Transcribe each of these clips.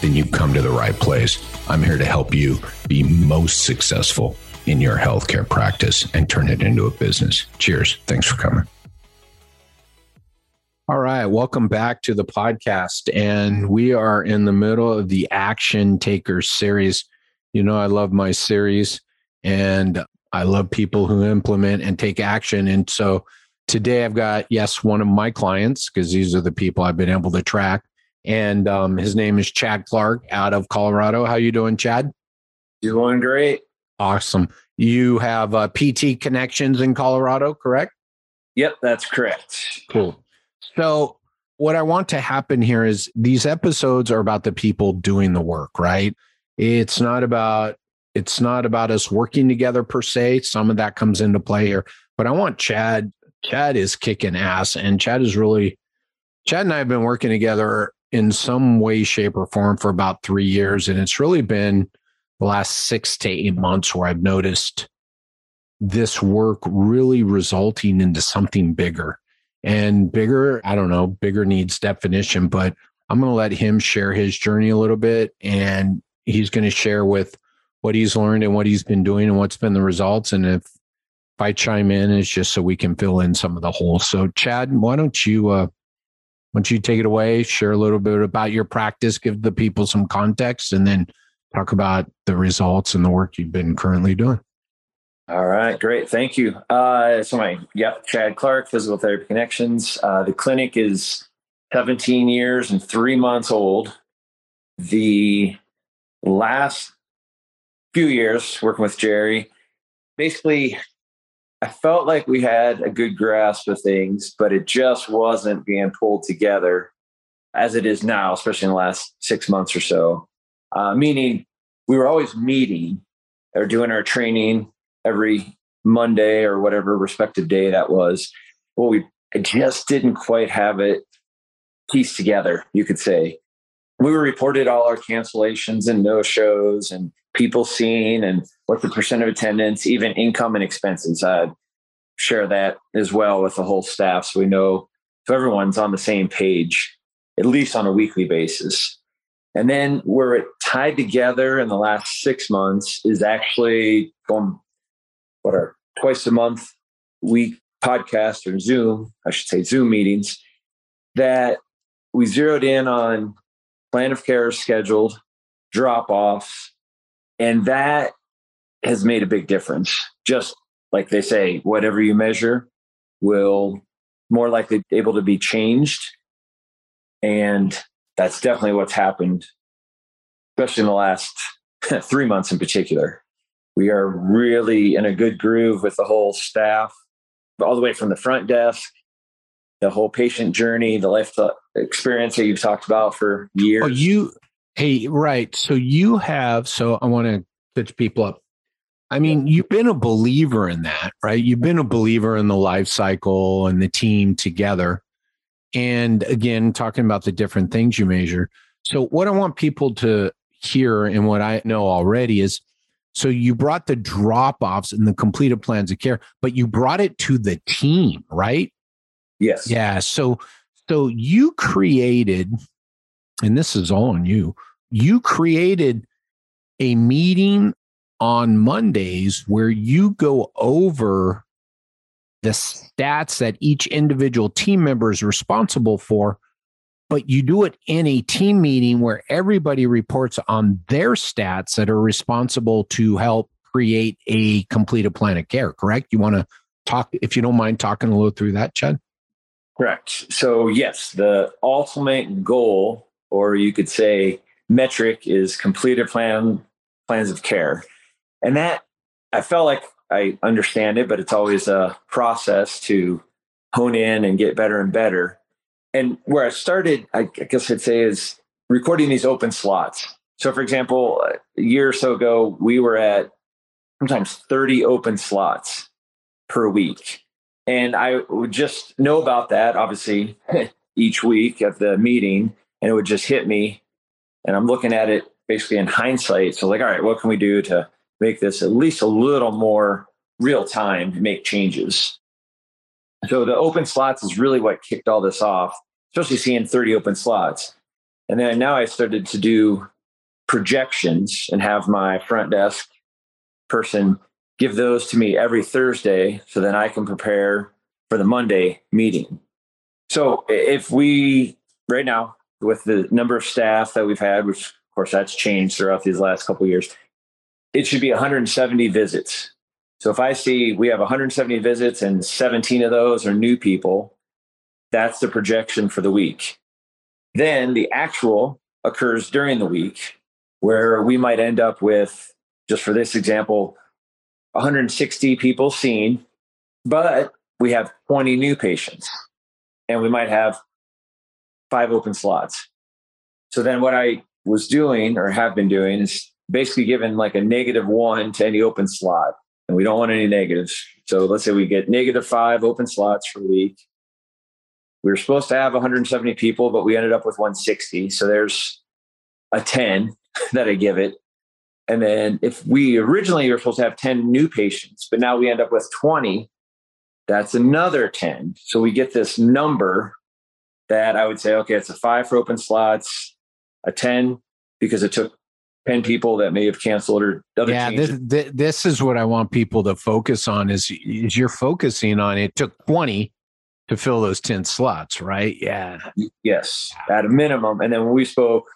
then you've come to the right place. I'm here to help you be most successful in your healthcare practice and turn it into a business. Cheers. Thanks for coming. All right. Welcome back to the podcast. And we are in the middle of the Action Takers series. You know, I love my series and I love people who implement and take action. And so today I've got, yes, one of my clients, because these are the people I've been able to track and um, his name is Chad Clark out of Colorado. How you doing, Chad? Doing great. Awesome. You have uh, PT connections in Colorado, correct? Yep, that's correct. Cool. So, what I want to happen here is these episodes are about the people doing the work, right? It's not about it's not about us working together per se. Some of that comes into play here, but I want Chad. Chad is kicking ass, and Chad is really. Chad and I have been working together in some way, shape, or form for about three years. And it's really been the last six to eight months where I've noticed this work really resulting into something bigger. And bigger, I don't know, bigger needs definition, but I'm going to let him share his journey a little bit. And he's going to share with what he's learned and what he's been doing and what's been the results. And if, if I chime in, it's just so we can fill in some of the holes. So, Chad, why don't you uh, don't you take it away, share a little bit about your practice, give the people some context, and then talk about the results and the work you've been currently doing. All right, great. Thank you. Uh, so my, yep, Chad Clark, Physical Therapy Connections. Uh, the clinic is 17 years and three months old. The last few years working with Jerry, basically I felt like we had a good grasp of things, but it just wasn't being pulled together as it is now, especially in the last six months or so. Uh, meaning we were always meeting or doing our training every Monday or whatever respective day that was. Well, we just didn't quite have it pieced together, you could say. We were reported all our cancellations and no shows and people seen and what the percent of attendance, even income and expenses. I'd share that as well with the whole staff so we know if everyone's on the same page, at least on a weekly basis. And then where it tied together in the last six months is actually going what are twice a month week podcast or Zoom, I should say Zoom meetings that we zeroed in on plan of care scheduled, drop offs, and that has made a big difference. Just like they say, whatever you measure will more likely be able to be changed. And that's definitely what's happened, especially in the last three months in particular. We are really in a good groove with the whole staff, all the way from the front desk, the whole patient journey, the life experience that you've talked about for years. Oh, you, hey, right. So you have, so I want to pitch people up. I mean, you've been a believer in that, right? You've been a believer in the life cycle and the team together. And again, talking about the different things you measure. So, what I want people to hear and what I know already is so you brought the drop offs and the completed plans of care, but you brought it to the team, right? Yes. Yeah. So, so you created, and this is all on you, you created a meeting on Mondays where you go over the stats that each individual team member is responsible for, but you do it in a team meeting where everybody reports on their stats that are responsible to help create a completed plan of care, correct? You want to talk, if you don't mind talking a little through that, Chad? Correct. So, yes, the ultimate goal, or you could say metric, is completed plan plans of care. And that I felt like I understand it, but it's always a process to hone in and get better and better. And where I started, I guess I'd say, is recording these open slots. So, for example, a year or so ago, we were at sometimes 30 open slots per week. And I would just know about that, obviously, each week at the meeting, and it would just hit me. And I'm looking at it basically in hindsight. So, like, all right, what can we do to make this at least a little more real time, to make changes? So, the open slots is really what kicked all this off, especially seeing 30 open slots. And then now I started to do projections and have my front desk person give those to me every Thursday so then I can prepare for the Monday meeting. So if we right now with the number of staff that we've had, which of course that's changed throughout these last couple years, it should be 170 visits. So if I see we have 170 visits and 17 of those are new people, that's the projection for the week. Then the actual occurs during the week where we might end up with, just for this example, 160 people seen, but we have 20 new patients and we might have five open slots. So then what I was doing or have been doing is basically giving like a negative one to any open slot. And we don't want any negatives. So let's say we get negative five open slots for a week. We were supposed to have 170 people, but we ended up with 160. So there's a 10 that I give it. And then if we originally were supposed to have 10 new patients, but now we end up with 20, that's another 10. So we get this number that I would say, okay, it's a five for open slots, a 10 because it took 10 people that may have canceled or other yeah this, this is what i want people to focus on is, is you're focusing on it took 20 to fill those 10 slots right? Yeah. Yes at a minimum. And then when we spoke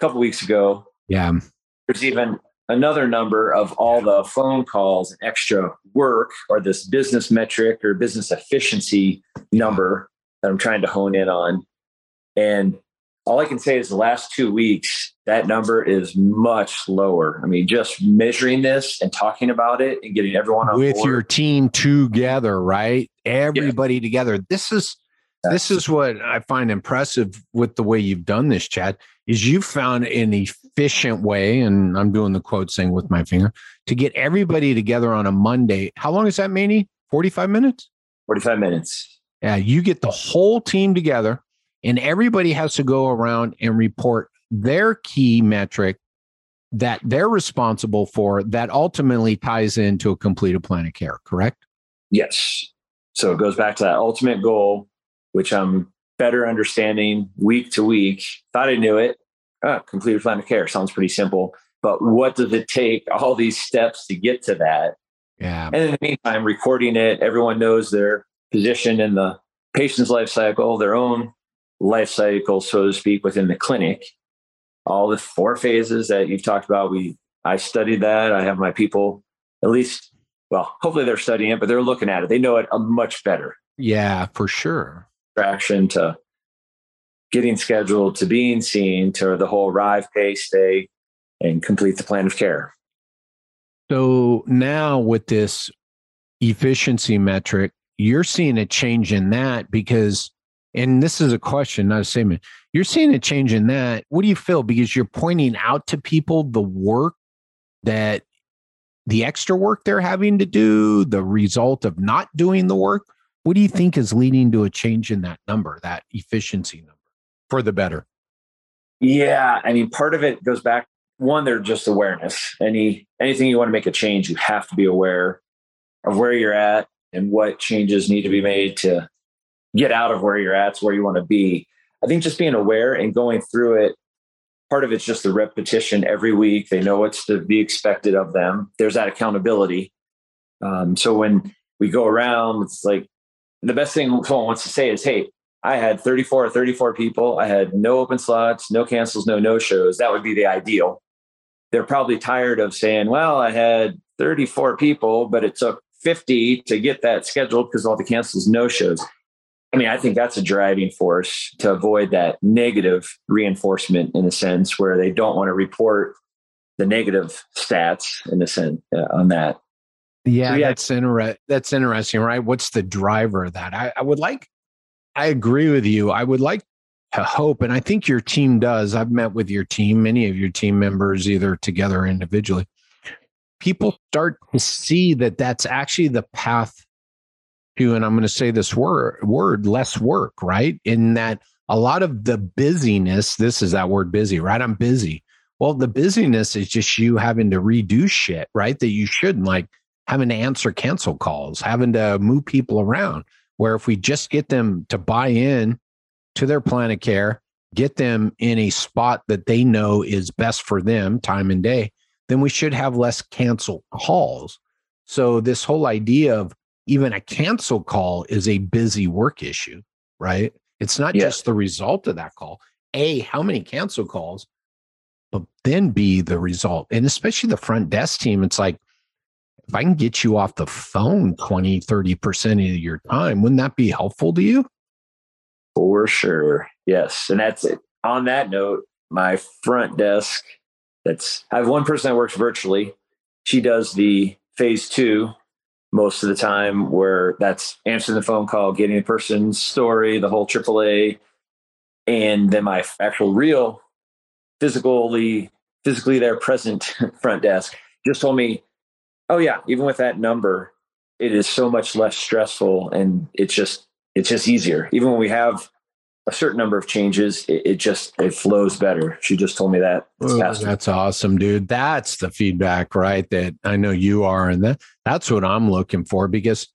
a couple weeks ago yeah. there's even another number of all the phone calls and extra work or this business metric or business efficiency number that I'm trying to hone in on. And all I can say is the last two weeks, that number is much lower. I mean, just measuring this and talking about it and getting everyone on with board. your team together, right? Everybody yeah. together. This is this is what I find impressive with the way you've done this, Chad, is you found an efficient way, and I'm doing the quote thing with my finger, to get everybody together on a Monday. How long is that, Manny? 45 minutes? 45 minutes. Yeah, you get the whole team together, and everybody has to go around and report their key metric that they're responsible for that ultimately ties into a completed plan of care, correct? Yes. So it goes back to that ultimate goal which I'm better understanding week to week. Thought I knew it. Ah, completed plan of care sounds pretty simple, but what does it take? All these steps to get to that. Yeah. And in the meantime, recording it, everyone knows their position in the patient's life cycle, their own life cycle, so to speak, within the clinic. All the four phases that you've talked about, we I studied that. I have my people at least, well, hopefully they're studying it, but they're looking at it. They know it much better. Yeah, for sure traction to getting scheduled to being seen to the whole arrive, pay, stay, and complete the plan of care. So now with this efficiency metric, you're seeing a change in that because, and this is a question, not a statement. You're seeing a change in that. What do you feel? Because you're pointing out to people the work that the extra work they're having to do, the result of not doing the work, what do you think is leading to a change in that number, that efficiency number for the better? Yeah, I mean, part of it goes back one, they're just awareness. Any anything you want to make a change, you have to be aware of where you're at and what changes need to be made to get out of where you're at to where you want to be. I think just being aware and going through it, part of it's just the repetition every week. They know what's to be expected of them. There's that accountability. Um, so when we go around, it's like the best thing someone wants to say is, hey, I had 34 or 34 people. I had no open slots, no cancels, no no shows. That would be the ideal. They're probably tired of saying, well, I had 34 people, but it took 50 to get that scheduled because all the cancels, no shows. I mean, I think that's a driving force to avoid that negative reinforcement in a sense where they don't want to report the negative stats in a sense uh, on that. Yeah, so yeah. that's inter- that's interesting, right? What's the driver of that? I, I would like I agree with you. I would like to hope, and I think your team does. I've met with your team, many of your team members, either together or individually. People start to see that that's actually the path to, and I'm going to say this word, word less work, right? In that a lot of the busyness, this is that word busy, right? I'm busy. Well, the busyness is just you having to redo shit, right? That you shouldn't like having to answer cancel calls, having to move people around. Where if we just get them to buy in to their plan of care, get them in a spot that they know is best for them time and day, then we should have less cancel calls. So, this whole idea of even a cancel call is a busy work issue, right? It's not yeah. just the result of that call. A, how many cancel calls, but then B, the result. And especially the front desk team, it's like, if I can get you off the phone 20, 30% of your time, wouldn't that be helpful to you? For sure. Yes. And that's it. On that note, my front desk, that's I have one person that works virtually. She does the phase two most of the time where that's answering the phone call, getting the person's story, the whole AAA. And then my actual real physically physically there present front desk just told me, oh yeah, even with that number, it is so much less stressful and it's just it's just easier. Even when we have a certain number of changes, it, it just it flows better. She just told me that. Ooh, that's awesome, dude. That's the feedback, right? That I know you are, and that that's what I'm looking for because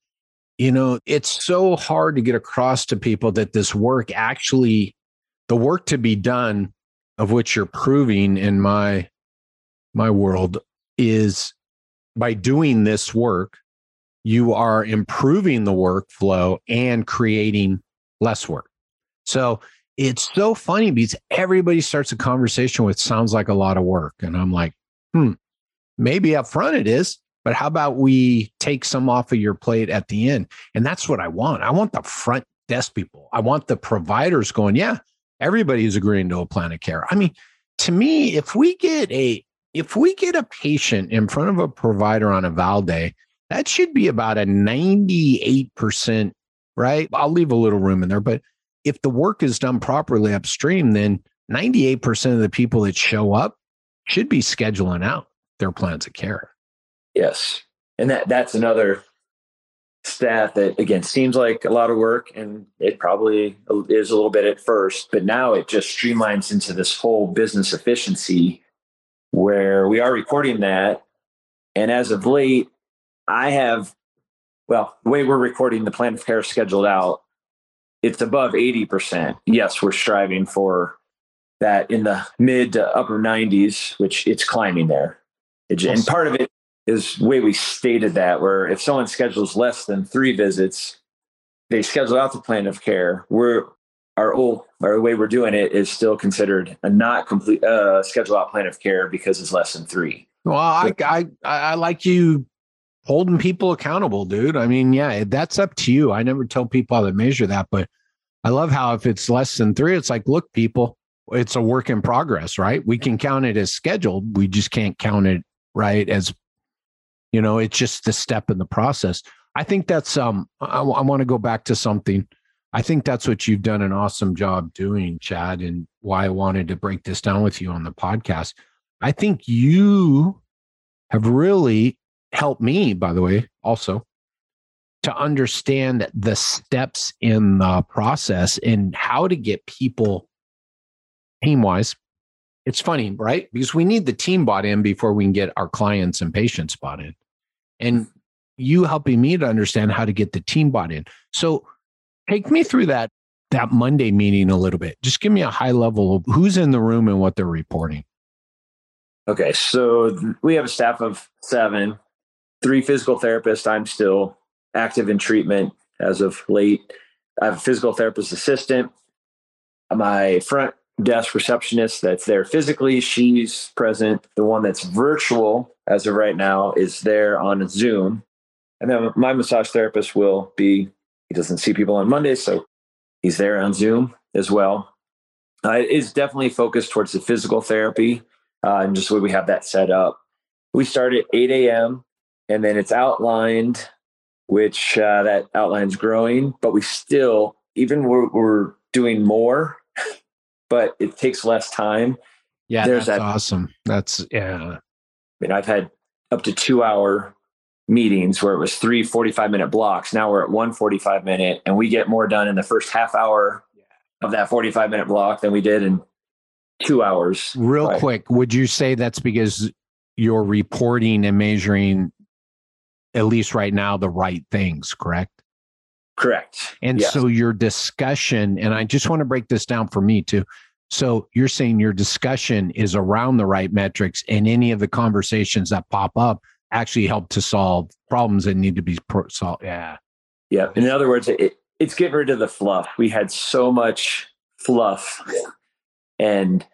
you know it's so hard to get across to people that this work actually the work to be done of which you're proving in my my world is by doing this work you are improving the workflow and creating less work so it's so funny because everybody starts a conversation with sounds like a lot of work. And I'm like, hmm, maybe up front it is, but how about we take some off of your plate at the end? And that's what I want. I want the front desk people. I want the providers going, yeah, everybody's agreeing to a plan of care. I mean, to me, if we get a if we get a patient in front of a provider on a eval day, that should be about a 98%, right? I'll leave a little room in there, but if the work is done properly upstream, then 98% of the people that show up should be scheduling out their plans of care. Yes. And that that's another stat that again seems like a lot of work and it probably is a little bit at first, but now it just streamlines into this whole business efficiency where we are recording that. And as of late, I have well, the way we're recording the plan of care scheduled out, it's above 80%. Yes, we're striving for that in the mid to upper 90s, which it's climbing there. It, and part of it is the way we stated that, where if someone schedules less than three visits, they schedule out the plan of care. We're our old our way we're doing it is still considered a not complete uh, schedule out plan of care because it's less than three. Well, I, I I like you holding people accountable, dude. I mean, yeah, that's up to you. I never tell people how to measure that, but I love how if it's less than three, it's like, look, people, it's a work in progress, right? We can count it as scheduled. We just can't count it right as, you know, it's just the step in the process. I think that's um I, I want to go back to something. I think that's what you've done an awesome job doing, Chad, and why I wanted to break this down with you on the podcast. I think you have really helped me, by the way, also to understand the steps in the process and how to get people team wise. It's funny, right? Because we need the team bought in before we can get our clients and patients bought in. And you helping me to understand how to get the team bought in. So take me through that that Monday meeting a little bit. Just give me a high level of who's in the room and what they're reporting. Okay, so we have a staff of seven three physical therapists. I'm still active in treatment as of late. I have a physical therapist assistant. My front desk receptionist that's there physically, she's present. The one that's virtual as of right now is there on Zoom. And then my massage therapist will be, he doesn't see people on Mondays, so he's there on Zoom as well. Uh, it is definitely focused towards the physical therapy uh, and just the way we have that set up. We start at 8 a.m and then it's outlined, which uh, that outline's growing, but we still, even we're, we're doing more, but it takes less time. Yeah, There's that's that, awesome. That's yeah. I mean, I've had up to two hour meetings where it was three 45 minute blocks. Now we're at one 45 minute and we get more done in the first half hour of that 45 minute block than we did in two hours. Real right. quick, would you say that's because you're reporting and measuring, at least right now, the right things, correct? Correct. And yes. so your discussion, and I just want to break this down for me too. So you're saying your discussion is around the right metrics, and any of the conversations that pop up actually help to solve problems that need to be solved. Yeah. Yeah. In other words, it, it's getting rid of the fluff. We had so much fluff, and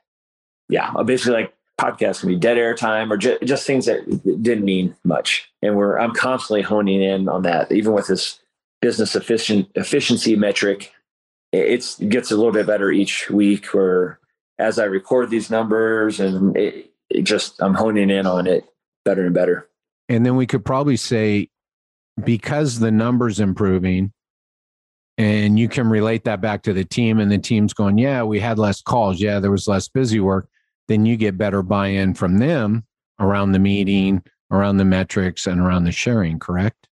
yeah, basically like podcasts can be dead air time or ju- just things that didn't mean much. And we're I'm constantly honing in on that, even with this business efficient efficiency metric. It's, it gets a little bit better each week. Where as I record these numbers, and it, it just I'm honing in on it better and better. And then we could probably say because the numbers improving and you can relate that back to the team and the team's going yeah we had less calls yeah there was less busy work then you get better buy-in from them around the meeting around the metrics and around the sharing correct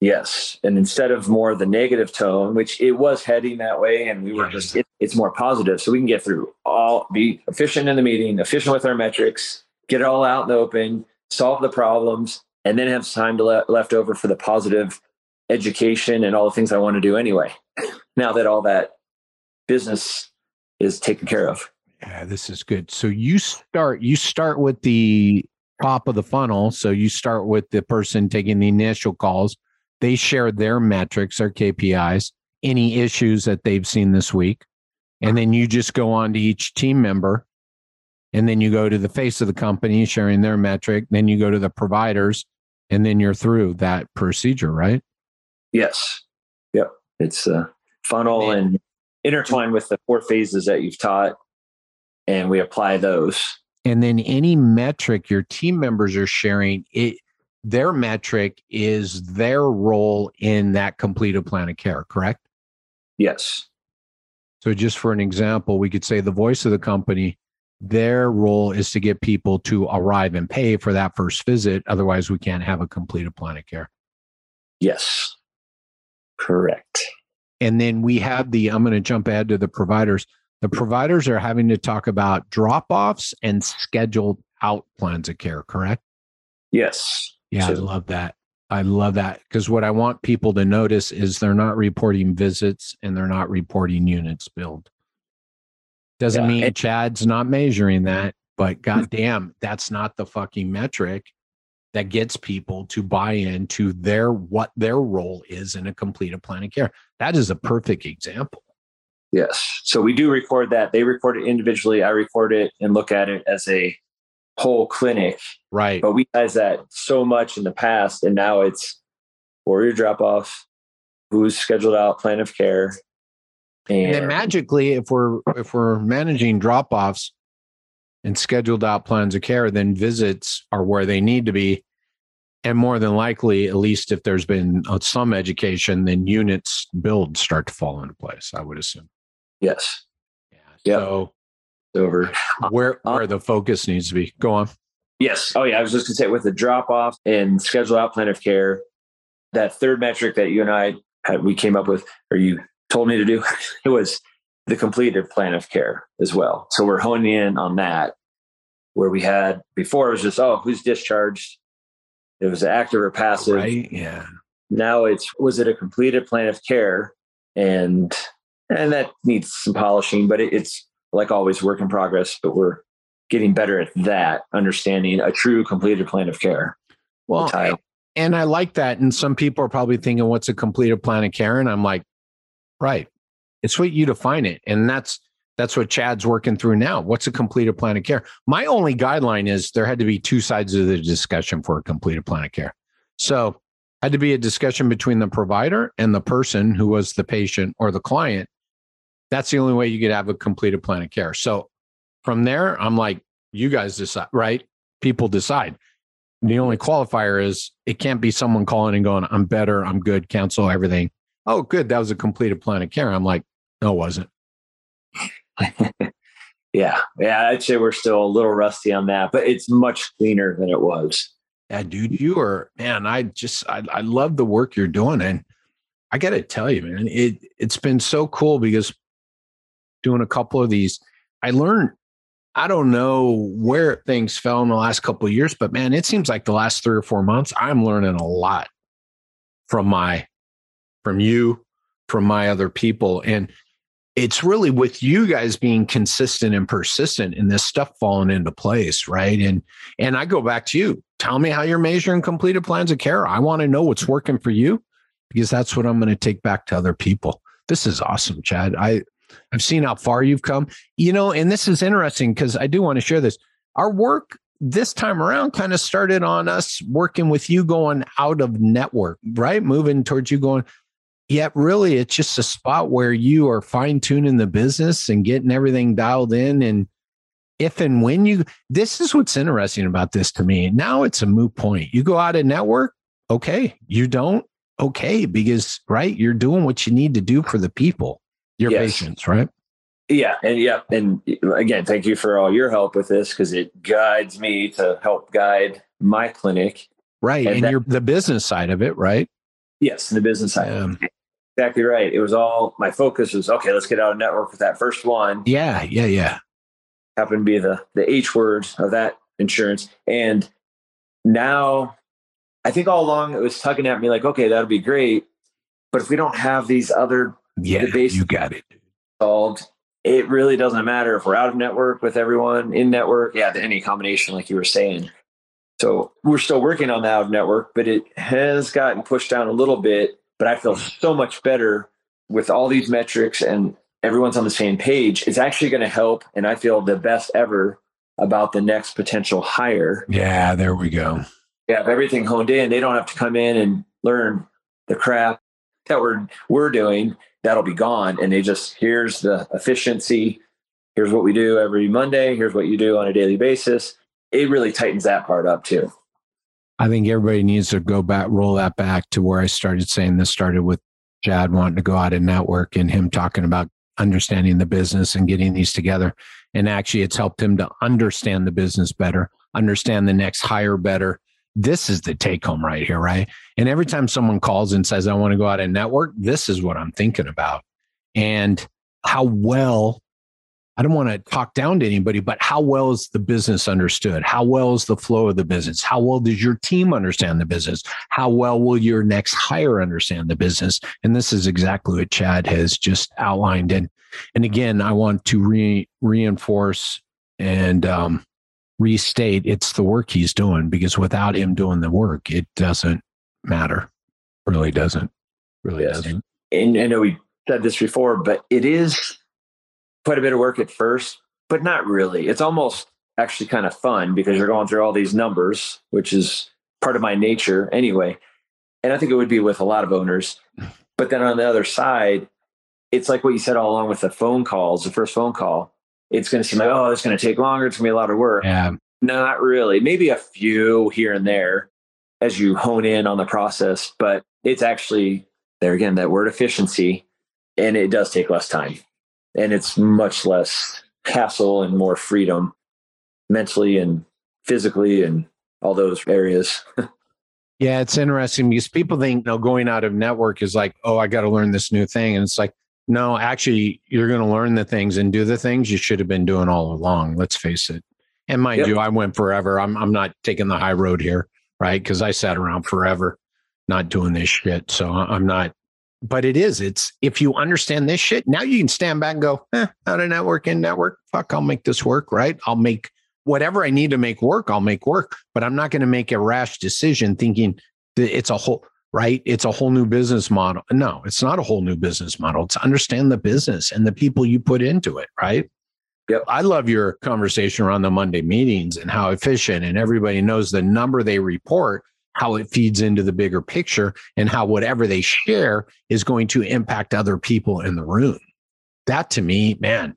yes and instead of more the negative tone which it was heading that way and we were just it, it's more positive so we can get through all be efficient in the meeting efficient with our metrics get it all out in the open solve the problems and then have time to le- left over for the positive education and all the things I want to do anyway. now that all that business is taken care of. Yeah, this is good. So you start you start with the top of the funnel. So you start with the person taking the initial calls. They share their metrics, their KPIs, any issues that they've seen this week. And then you just go on to each team member. And then you go to the face of the company sharing their metric. Then you go to the providers and then you're through that procedure, right? Yes. Yep. It's a funnel and intertwined with the four phases that you've taught, and we apply those. And then any metric your team members are sharing, it their metric is their role in that completed plan of care, correct? Yes. So just for an example, we could say the voice of the company their role is to get people to arrive and pay for that first visit. Otherwise, we can't have a completed plan of care. Yes, correct. And then we have the, I'm going to jump ahead to the providers. The providers are having to talk about drop offs and scheduled out plans of care, correct? Yes. Yeah, so, I love that. I love that because what I want people to notice is they're not reporting visits and they're not reporting units billed. Doesn't yeah. mean Chad's not measuring that, but mm. goddamn, that's not the fucking metric that gets people to buy into their what their role is in a completed plan of care. That is a perfect example. Yes. So we do record that. They record it individually. I record it and look at it as a whole clinic. Right. But we guys that so much in the past, and now it's warrior drop off, who's scheduled out, plan of care, and, and then magically, if we're if we're managing drop offs and scheduled out plans of care, then visits are where they need to be. And more than likely, at least if there's been uh, some education, then units billed start to fall into place. I would assume. Yes. Yeah. Yep. So over where uh, where the focus needs to be. Go on. Yes. Oh yeah. I was just gonna say with the drop off and schedule out plan of care, that third metric that you and I had we came up with, or you told me to do, it was the completed plan of care as well. So we're honing in on that where we had before it was just, oh, who's discharged? It was active or passive. Right. Yeah. Now it's was it a completed plan of care? And and that needs some polishing, but it, it's like always work in progress, but we're getting better at that, understanding a true completed plan of care. Well, and I like that. And some people are probably thinking, what's a completed plan of care? And I'm like, Right. It's what you define it. And that's that's what Chad's working through now. What's a completed plan of care? My only guideline is there had to be two sides of the discussion for a completed plan of care. So had to be a discussion between the provider and the person who was the patient or the client. That's the only way you could have a completed plan of care. So from there, I'm like, you guys decide, right? People decide. The only qualifier is it can't be someone calling and going, I'm better, I'm good, cancel everything oh, good, that was a completed plan of care. I'm like, no, it wasn't. yeah. Yeah. I'd say we're still a little rusty on that, but it's much cleaner than it was. Yeah, dude, you are man. I just I, I love the work you're doing, and I got to tell you, man, it it's been so cool because doing a couple of these, I learned. I don't know where things fell in the last couple of years, but man, it seems like the last three or four months, I'm learning a lot from my, from you, from my other people, and it's really with you guys being consistent and persistent in this stuff falling into place, right? And and I go back to you. Tell me how you're measuring completed plans of care. I want to know what's working for you because that's what I'm going to take back to other people. This is awesome, Chad. I I've seen how far you've come. You know, and this is interesting because I do want to share this. Our work this time around kind of started on us working with you going out of network, right? Moving towards you going, Yet, really, it's just a spot where you are fine tuning the business and getting everything dialed in. And if and when you, this is what's interesting about this to me. Now it's a moot point. You go out of network, okay. You don't, okay. Because, right, you're doing what you need to do for the people, your yes. patients, right? Yeah. And yeah. And again, thank you for all your help with this because it guides me to help guide my clinic. Right. And, and that, you're the business side of it, right? Yes, the business side. Um, exactly right. It was all my focus was okay. Let's get out of network with that first one. Yeah, yeah, yeah. Happened to be the the H word of that insurance, and now I think all along it was tugging at me like, okay, that'll be great, but if we don't have these other yeah, you got it solved, it really doesn't matter if we're out of network with everyone in network. Yeah, any combination, like you were saying. So we're still working on the out of network, but it has gotten pushed down a little bit. But I feel so much better with all these metrics and everyone's on the same page. It's actually going to help. And I feel the best ever about the next potential hire. Yeah, there we go. Yeah, if everything honed in, they don't have to come in and learn the crap that we're we're doing. That'll be gone. And they just here's the efficiency. Here's what we do every Monday. Here's what you do on a daily basis it really tightens that part up too. I think everybody needs to go back, roll that back to where I started saying this started with Chad wanting to go out and network and him talking about understanding the business and getting these together. And actually, it's helped him to understand the business better, understand the next hire better. This is the take home right here, right? And every time someone calls and says, I want to go out and network, this is what I'm thinking about. And how well I don't want to talk down to anybody, but how well is the business understood? How well is the flow of the business? How well does your team understand the business? How well will your next hire understand the business? And this is exactly what Chad has just outlined. And and again, I want to re- reinforce and um, restate it's the work he's doing because without him doing the work, it doesn't matter. Really doesn't. Really yes. doesn't. And I know we said this before, but it is quite a bit of work at first, but not really. It's almost actually kind of fun because you're going through all these numbers, which is part of my nature anyway. And I think it would be with a lot of owners. But then on the other side, it's like what you said all along with the phone calls, the first phone call. It's going to seem like, oh, it's going to take longer. It's going to be a lot of work. Yeah. Not really. Maybe a few here and there as you hone in on the process, but it's actually there again, that word efficiency, and it does take less time and it's much less hassle and more freedom mentally and physically and all those areas. yeah, it's interesting because people think you know going out of network is like, oh, I got to learn this new thing, and it's like, no, actually, you're going to learn the things and do the things you should have been doing all along. Let's face it. And mind yep. you, I went forever. I'm I'm not taking the high road here, right? Because I sat around forever, not doing this shit. So I'm not but it is. It's if you understand this shit, now you can stand back and go, eh, out of network in network. Fuck, I'll make this work, right? I'll make whatever I need to make work, I'll make work. But I'm not going to make a rash decision thinking that it's a whole right. It's a whole new business model. No, it's not a whole new business model. It's understand the business and the people you put into it, right? Yep. I love your conversation around the Monday meetings and how efficient and everybody knows the number they report how it feeds into the bigger picture and how whatever they share is going to impact other people in the room. That to me, man,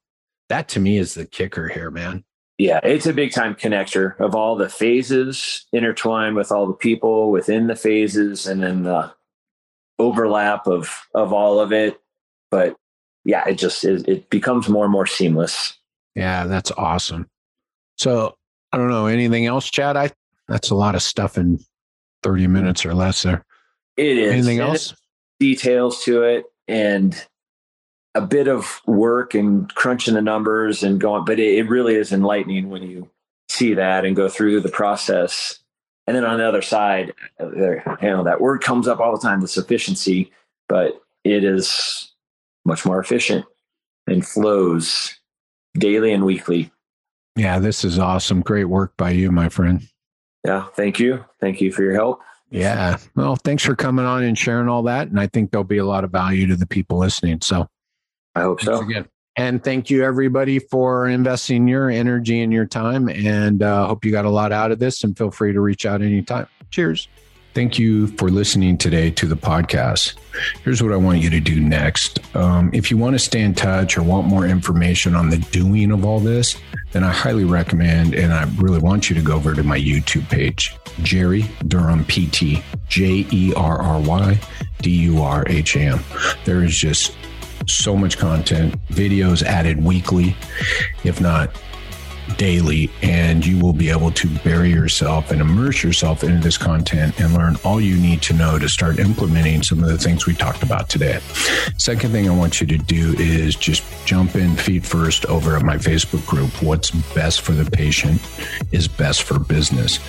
that to me is the kicker here, man. Yeah, it's a big time connector of all the phases intertwined with all the people within the phases and then the overlap of of all of it. But yeah, it just is, it becomes more and more seamless. Yeah, that's awesome. So I don't know anything else, Chad. I that's a lot of stuff in 30 minutes or less there. It is. Anything else? details to it and a bit of work and crunching the numbers and going, but it, it really is enlightening when you see that and go through the process. And then on the other side, there, you know, that word comes up all the time, the sufficiency, but it is much more efficient and flows daily and weekly. Yeah, this is awesome. Great work by you, my friend. Yeah. Thank you. Thank you for your help. Yeah. Well, thanks for coming on and sharing all that. And I think there'll be a lot of value to the people listening. So, I hope so. again. And thank you, everybody, for investing your energy and your time. And uh, hope you got a lot out of this. And feel free to reach out anytime. Cheers. Thank you for listening today to the podcast. Here's what I want you to do next. Um, if you want to stay in touch or want more information on the doing of all this, then I highly recommend and I really want you to go over to my YouTube page, Jerry Durham PT, J E R R Y D U R H A M. There is just so much content, videos added weekly, if not daily, and you will be able to bury yourself and immerse yourself into this content and learn all you need to know to start implementing some of the things we talked about today. Second thing I want you to do is just jump in feet first over at my Facebook group. What's best for the patient is best for business.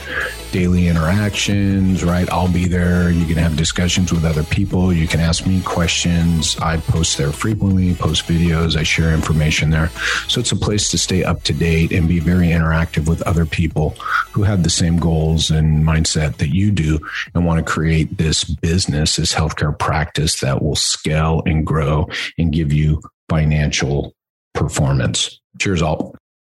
Daily interactions, right? I'll be there. You can have discussions with other people. You can ask me questions. I post there frequently, post videos. I share information there. So it's a place to stay up to date and be very interactive with other people who have the same goals and mindset that you do and want to create this business, this healthcare practice that will scale and grow and give you financial performance. Cheers, all.